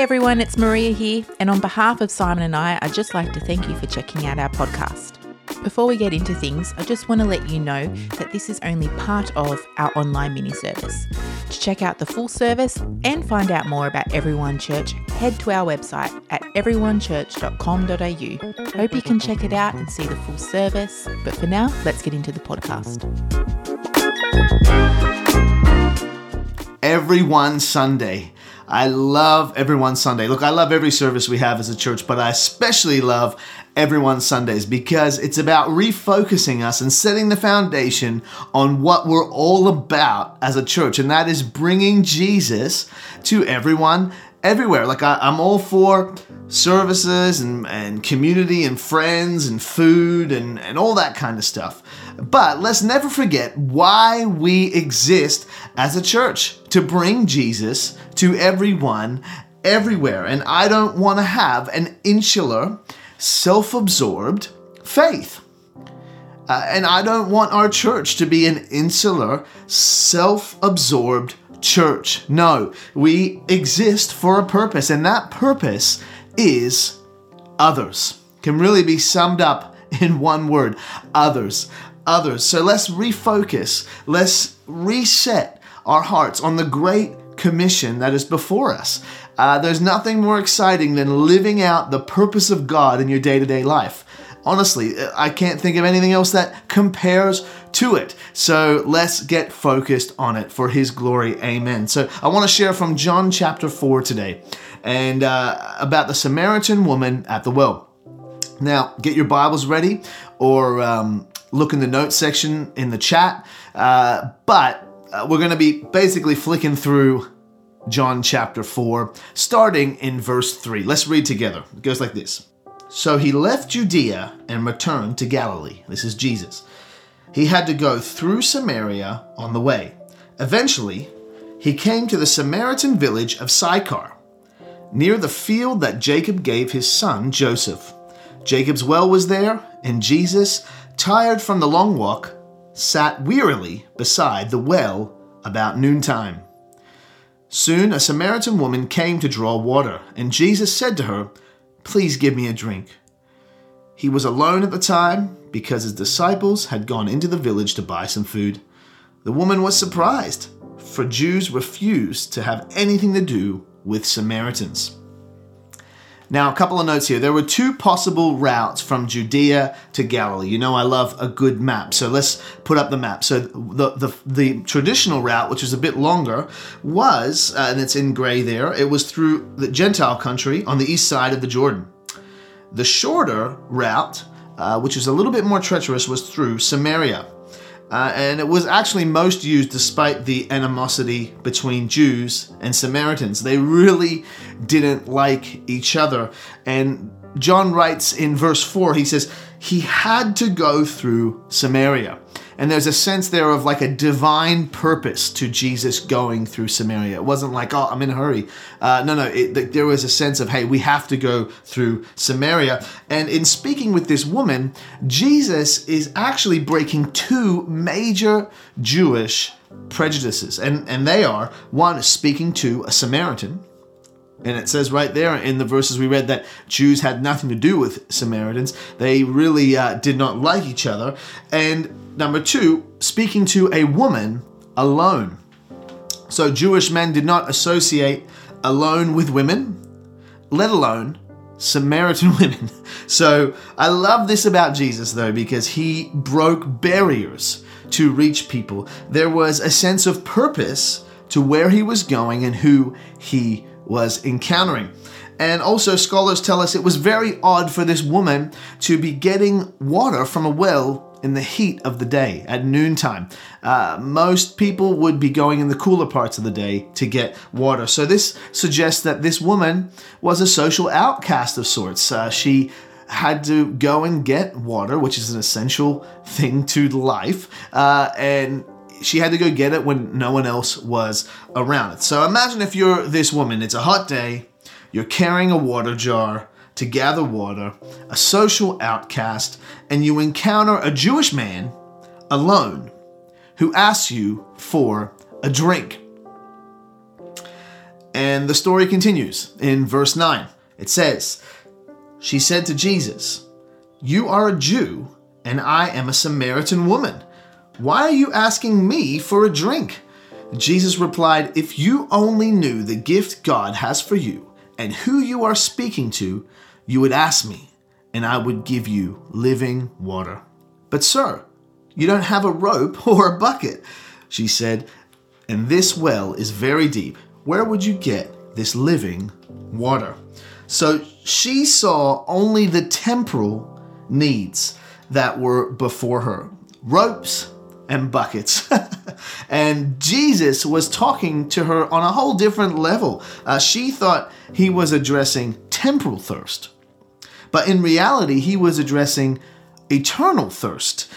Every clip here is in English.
Everyone, it's Maria here, and on behalf of Simon and I, I'd just like to thank you for checking out our podcast. Before we get into things, I just want to let you know that this is only part of our online mini service. To check out the full service and find out more about Everyone Church, head to our website at everyonechurch.com.au. Hope you can check it out and see the full service. But for now, let's get into the podcast. Everyone Sunday. I love Everyone Sunday. Look, I love every service we have as a church, but I especially love Everyone Sundays because it's about refocusing us and setting the foundation on what we're all about as a church, and that is bringing Jesus to everyone everywhere. Like, I, am all for services and, and community and friends and food and, and all that kind of stuff. But let's never forget why we exist as a church to bring Jesus to everyone everywhere. And I don't want to have an insular, self absorbed faith. Uh, and I don't want our church to be an insular, self absorbed church. No, we exist for a purpose, and that purpose is others. Can really be summed up in one word others. Others. So let's refocus, let's reset our hearts on the great commission that is before us. Uh, there's nothing more exciting than living out the purpose of God in your day to day life. Honestly, I can't think of anything else that compares to it. So let's get focused on it for His glory. Amen. So I want to share from John chapter 4 today and uh, about the Samaritan woman at the well. Now, get your Bibles ready or um, look in the notes section in the chat. Uh, but uh, we're going to be basically flicking through John chapter 4, starting in verse 3. Let's read together. It goes like this So he left Judea and returned to Galilee. This is Jesus. He had to go through Samaria on the way. Eventually, he came to the Samaritan village of Sychar, near the field that Jacob gave his son Joseph. Jacob's well was there, and Jesus, tired from the long walk, sat wearily beside the well about noontime. Soon a Samaritan woman came to draw water, and Jesus said to her, Please give me a drink. He was alone at the time because his disciples had gone into the village to buy some food. The woman was surprised, for Jews refused to have anything to do with Samaritans. Now, a couple of notes here. There were two possible routes from Judea to Galilee. You know, I love a good map. So let's put up the map. So the, the, the traditional route, which was a bit longer, was, uh, and it's in gray there, it was through the Gentile country on the east side of the Jordan. The shorter route, uh, which was a little bit more treacherous, was through Samaria. Uh, and it was actually most used despite the animosity between Jews and Samaritans. They really didn't like each other. And John writes in verse 4, he says, He had to go through Samaria. And there's a sense there of like a divine purpose to Jesus going through Samaria. It wasn't like, oh, I'm in a hurry. Uh, no, no, it, there was a sense of, hey, we have to go through Samaria. And in speaking with this woman, Jesus is actually breaking two major Jewish prejudices. And, and they are one, speaking to a Samaritan and it says right there in the verses we read that Jews had nothing to do with Samaritans. They really uh, did not like each other. And number two, speaking to a woman alone. So Jewish men did not associate alone with women, let alone Samaritan women. So I love this about Jesus though, because he broke barriers to reach people. There was a sense of purpose to where he was going and who he was encountering. And also, scholars tell us it was very odd for this woman to be getting water from a well in the heat of the day at noontime. Uh, most people would be going in the cooler parts of the day to get water. So, this suggests that this woman was a social outcast of sorts. Uh, she had to go and get water, which is an essential thing to life, uh, and she had to go get it when no one else was around. So imagine if you're this woman, it's a hot day, you're carrying a water jar to gather water, a social outcast, and you encounter a Jewish man alone who asks you for a drink. And the story continues in verse 9. It says, She said to Jesus, You are a Jew, and I am a Samaritan woman. Why are you asking me for a drink? Jesus replied, If you only knew the gift God has for you and who you are speaking to, you would ask me, and I would give you living water. But, sir, you don't have a rope or a bucket, she said, and this well is very deep. Where would you get this living water? So she saw only the temporal needs that were before her ropes and buckets. and Jesus was talking to her on a whole different level. Uh, she thought he was addressing temporal thirst, but in reality, he was addressing eternal thirst.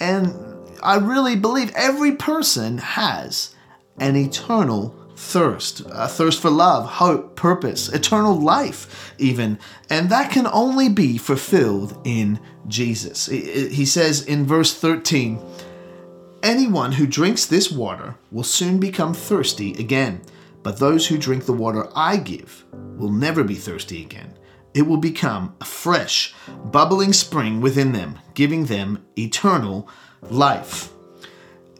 And I really believe every person has an eternal thirst, a thirst for love, hope, purpose, eternal life, even. And that can only be fulfilled in Jesus. He says in verse 13, Anyone who drinks this water will soon become thirsty again, but those who drink the water I give will never be thirsty again. It will become a fresh, bubbling spring within them, giving them eternal life.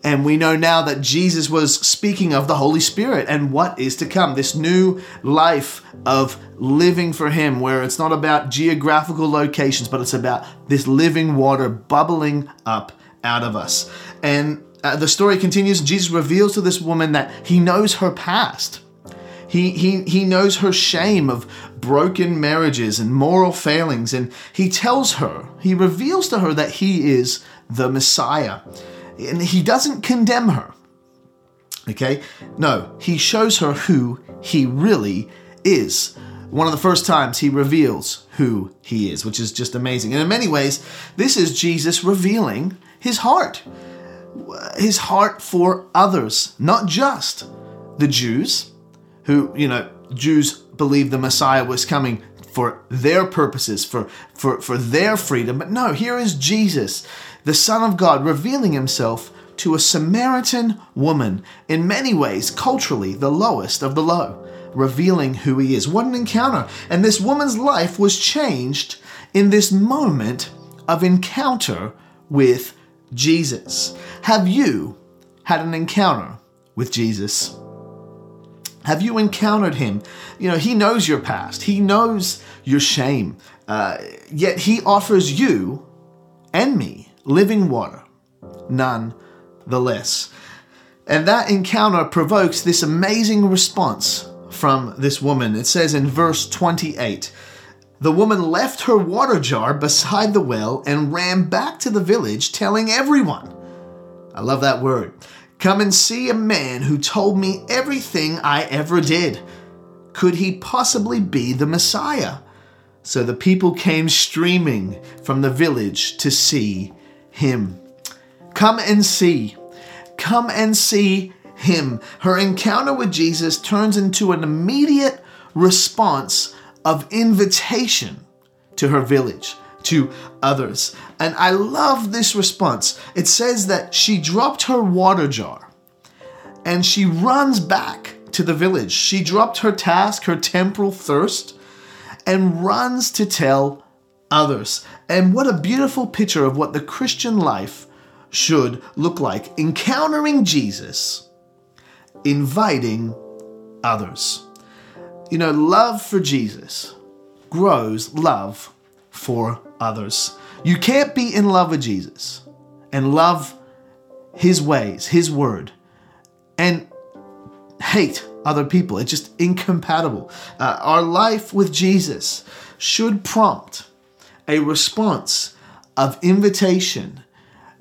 And we know now that Jesus was speaking of the Holy Spirit and what is to come this new life of living for Him, where it's not about geographical locations, but it's about this living water bubbling up out of us. And uh, the story continues. Jesus reveals to this woman that he knows her past. He, he, he knows her shame of broken marriages and moral failings, and he tells her, he reveals to her that he is the Messiah. And he doesn't condemn her. Okay? No, he shows her who he really is. One of the first times he reveals who he is, which is just amazing. And in many ways, this is Jesus revealing his heart. His heart for others, not just the Jews, who, you know, Jews believed the Messiah was coming for their purposes, for, for, for their freedom. But no, here is Jesus, the Son of God, revealing himself to a Samaritan woman, in many ways, culturally, the lowest of the low, revealing who he is. What an encounter! And this woman's life was changed in this moment of encounter with Jesus. Have you had an encounter with Jesus? Have you encountered him? You know, he knows your past, he knows your shame, uh, yet he offers you and me living water, none the less. And that encounter provokes this amazing response from this woman. It says in verse 28 the woman left her water jar beside the well and ran back to the village, telling everyone. I love that word. Come and see a man who told me everything I ever did. Could he possibly be the Messiah? So the people came streaming from the village to see him. Come and see. Come and see him. Her encounter with Jesus turns into an immediate response of invitation to her village, to others. And I love this response. It says that she dropped her water jar and she runs back to the village. She dropped her task, her temporal thirst, and runs to tell others. And what a beautiful picture of what the Christian life should look like encountering Jesus, inviting others. You know, love for Jesus grows love for others. You can't be in love with Jesus and love his ways, his word, and hate other people. It's just incompatible. Uh, our life with Jesus should prompt a response of invitation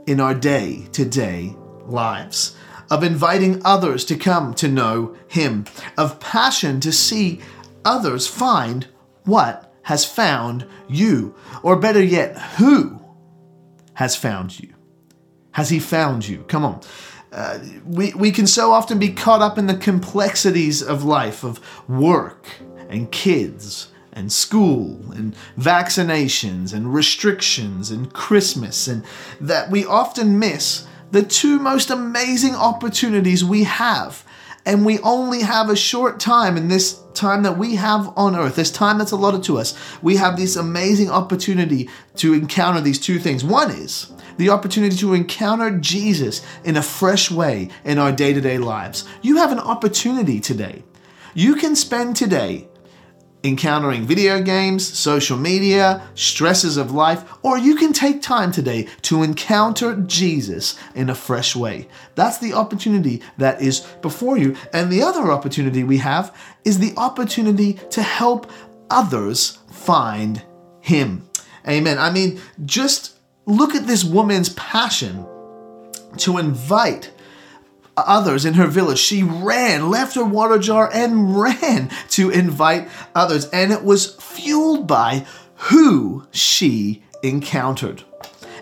in our day to day lives of inviting others to come to know Him, of passion to see others find what has found you, or better yet, who has found you. Has He found you? Come on. Uh, we, we can so often be caught up in the complexities of life, of work and kids and school and vaccinations and restrictions and Christmas, and that we often miss the two most amazing opportunities we have and we only have a short time in this time that we have on earth, this time that's allotted to us, we have this amazing opportunity to encounter these two things. One is the opportunity to encounter Jesus in a fresh way in our day to day lives. You have an opportunity today. You can spend today encountering video games, social media, stresses of life, or you can take time today to encounter Jesus in a fresh way. That's the opportunity that is before you. And the other opportunity we have is the opportunity to help others find Him. Amen. I mean, just look at this woman's passion to invite others in her village. She ran, left her water jar, and ran to invite others. And it was fueled by who she encountered.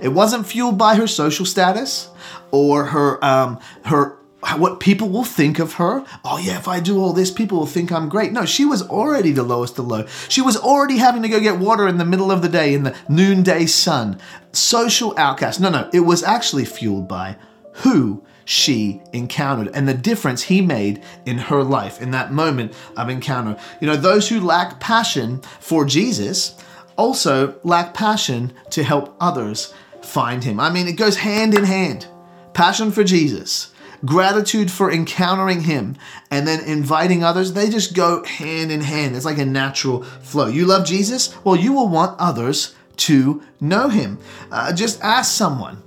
It wasn't fueled by her social status or her um, her what people will think of her. Oh, yeah, if I do all this, people will think I'm great. No, she was already the lowest of low. She was already having to go get water in the middle of the day in the noonday sun. Social outcast. No, no, it was actually fueled by who she encountered and the difference he made in her life in that moment of encounter. You know, those who lack passion for Jesus also lack passion to help others find him. I mean, it goes hand in hand. Passion for Jesus, gratitude for encountering him, and then inviting others, they just go hand in hand. It's like a natural flow. You love Jesus? Well, you will want others to know him. Uh, just ask someone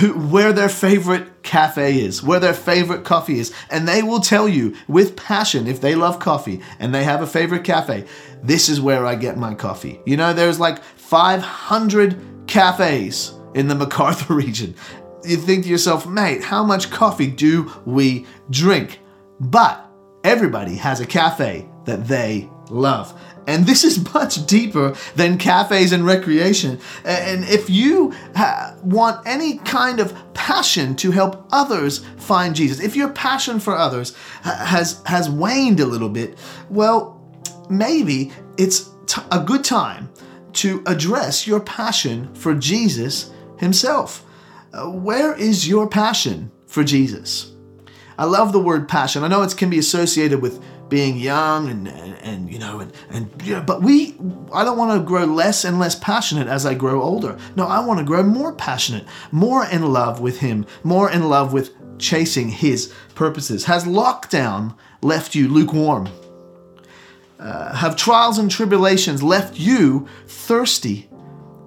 who, where their favorite cafe is, where their favorite coffee is, and they will tell you with passion if they love coffee and they have a favorite cafe, this is where I get my coffee. You know, there's like 500 cafes in the Macarthur region. You think to yourself, mate, how much coffee do we drink? But everybody has a cafe that they love. And this is much deeper than cafes and recreation. And if you want any kind of passion to help others find Jesus, if your passion for others has has waned a little bit, well, maybe it's t- a good time to address your passion for Jesus himself. Uh, where is your passion for Jesus? I love the word passion. I know it can be associated with being young and, and, and, you know and, and know, but we I don't want to grow less and less passionate as I grow older. No, I want to grow more passionate, more in love with him, more in love with chasing his purposes. Has lockdown left you lukewarm? Uh, have trials and tribulations left you thirsty?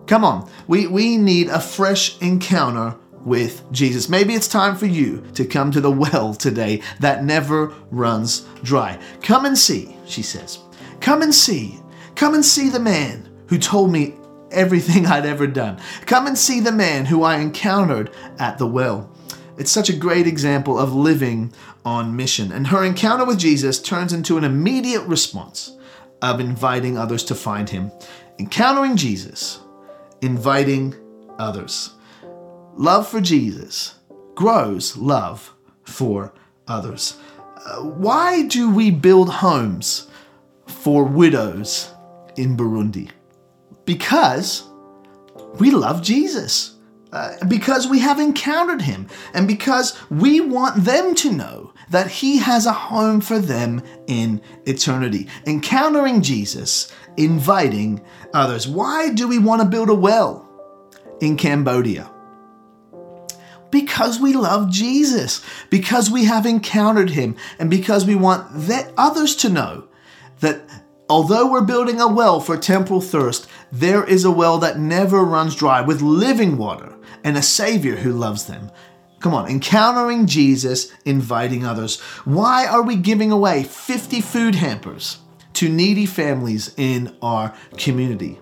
Come on, we, we need a fresh encounter with Jesus. Maybe it's time for you to come to the well today that never runs dry. Come and see, she says. Come and see. Come and see the man who told me everything I'd ever done. Come and see the man who I encountered at the well. It's such a great example of living on mission. And her encounter with Jesus turns into an immediate response of inviting others to find him. Encountering Jesus, inviting others. Love for Jesus grows love for others. Uh, why do we build homes for widows in Burundi? Because we love Jesus. Uh, because we have encountered him, and because we want them to know that he has a home for them in eternity. Encountering Jesus, inviting others. Why do we want to build a well in Cambodia? Because we love Jesus, because we have encountered him, and because we want that others to know that although we're building a well for temporal thirst, there is a well that never runs dry with living water and a Savior who loves them. Come on, encountering Jesus, inviting others. Why are we giving away 50 food hampers to needy families in our community?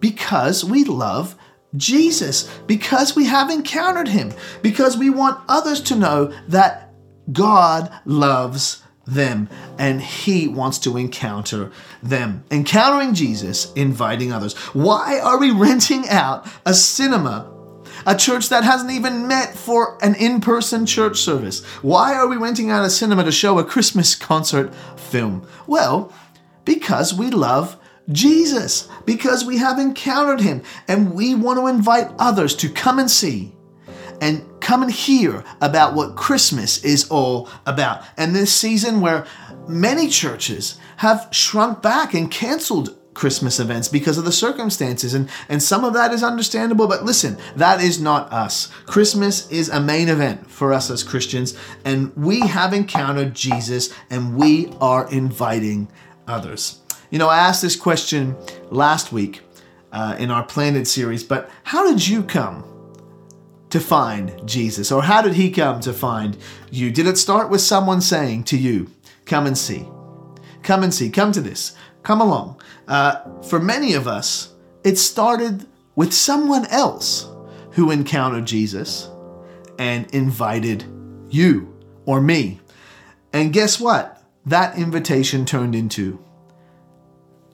Because we love Jesus because we have encountered him, because we want others to know that God loves them and he wants to encounter them. Encountering Jesus, inviting others. Why are we renting out a cinema? A church that hasn't even met for an in person church service. Why are we renting out a cinema to show a Christmas concert film? Well, because we love Jesus because we have encountered him and we want to invite others to come and see and come and hear about what Christmas is all about. And this season where many churches have shrunk back and canceled Christmas events because of the circumstances. And, and some of that is understandable, but listen, that is not us. Christmas is a main event for us as Christians, and we have encountered Jesus and we are inviting others. You know, I asked this question last week uh, in our Planted series, but how did you come to find Jesus? Or how did he come to find you? Did it start with someone saying to you, Come and see? Come and see. Come to this. Come along. Uh, for many of us, it started with someone else who encountered Jesus and invited you or me. And guess what? That invitation turned into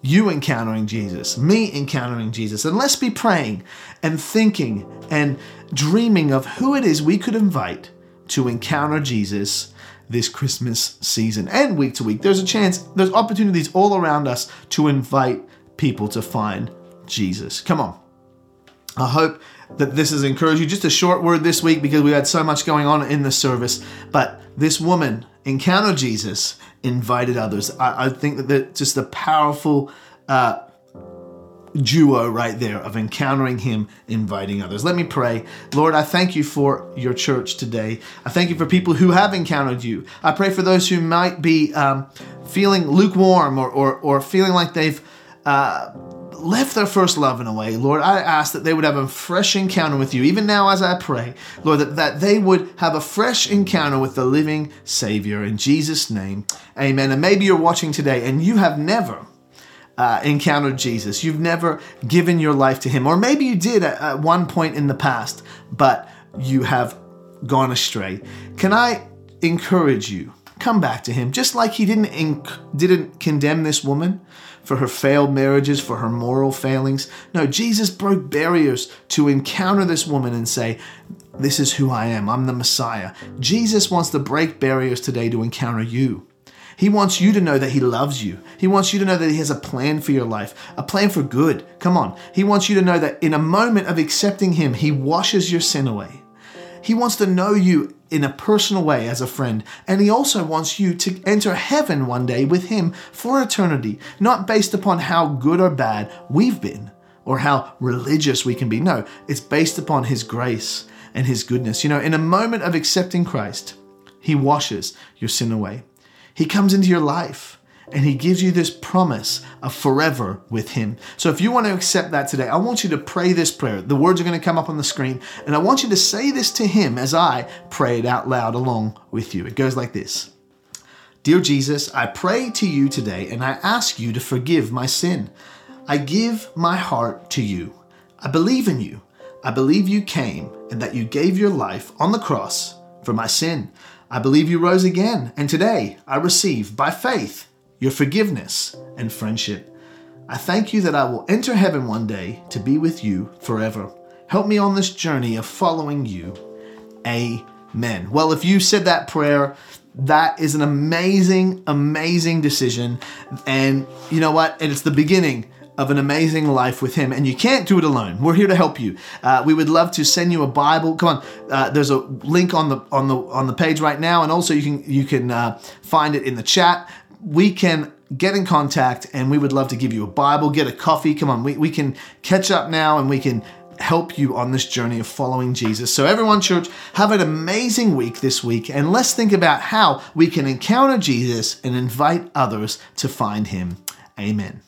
you encountering Jesus, me encountering Jesus. And let's be praying and thinking and dreaming of who it is we could invite to encounter Jesus this Christmas season and week to week. There's a chance, there's opportunities all around us to invite people to find Jesus. Come on. I hope that this has encouraged you. Just a short word this week because we had so much going on in the service. But this woman encountered Jesus, invited others. I, I think that just the powerful uh, duo right there of encountering Him, inviting others. Let me pray. Lord, I thank you for your church today. I thank you for people who have encountered you. I pray for those who might be um, feeling lukewarm or, or, or feeling like they've uh, left their first love in a way, Lord, I ask that they would have a fresh encounter with you, even now as I pray, Lord, that, that they would have a fresh encounter with the living Savior. In Jesus' name, amen. And maybe you're watching today and you have never uh, encountered Jesus. You've never given your life to Him, or maybe you did at, at one point in the past, but you have gone astray. Can I encourage you? Come back to Him, just like He didn't inc- didn't condemn this woman for her failed marriages, for her moral failings. No, Jesus broke barriers to encounter this woman and say, This is who I am. I'm the Messiah. Jesus wants to break barriers today to encounter you. He wants you to know that He loves you. He wants you to know that He has a plan for your life, a plan for good. Come on. He wants you to know that in a moment of accepting Him, He washes your sin away. He wants to know you in a personal way as a friend, and He also wants you to enter heaven one day with Him for eternity, not based upon how good or bad we've been or how religious we can be. No, it's based upon His grace and His goodness. You know, in a moment of accepting Christ, He washes your sin away. He comes into your life and he gives you this promise of forever with him. So if you want to accept that today, I want you to pray this prayer. The words are going to come up on the screen, and I want you to say this to him as I pray it out loud along with you. It goes like this Dear Jesus, I pray to you today and I ask you to forgive my sin. I give my heart to you. I believe in you. I believe you came and that you gave your life on the cross for my sin. I believe you rose again, and today I receive by faith your forgiveness and friendship. I thank you that I will enter heaven one day to be with you forever. Help me on this journey of following you. Amen. Well, if you said that prayer, that is an amazing, amazing decision. And you know what? And it's the beginning of an amazing life with Him. And you can't do it alone. We're here to help you. Uh, we would love to send you a Bible. Come on, uh, there's a link on the on the on the page right now, and also you can you can uh, find it in the chat. We can get in contact, and we would love to give you a Bible, get a coffee. Come on, we, we can catch up now, and we can help you on this journey of following Jesus. So, everyone, church, have an amazing week this week, and let's think about how we can encounter Jesus and invite others to find him. Amen.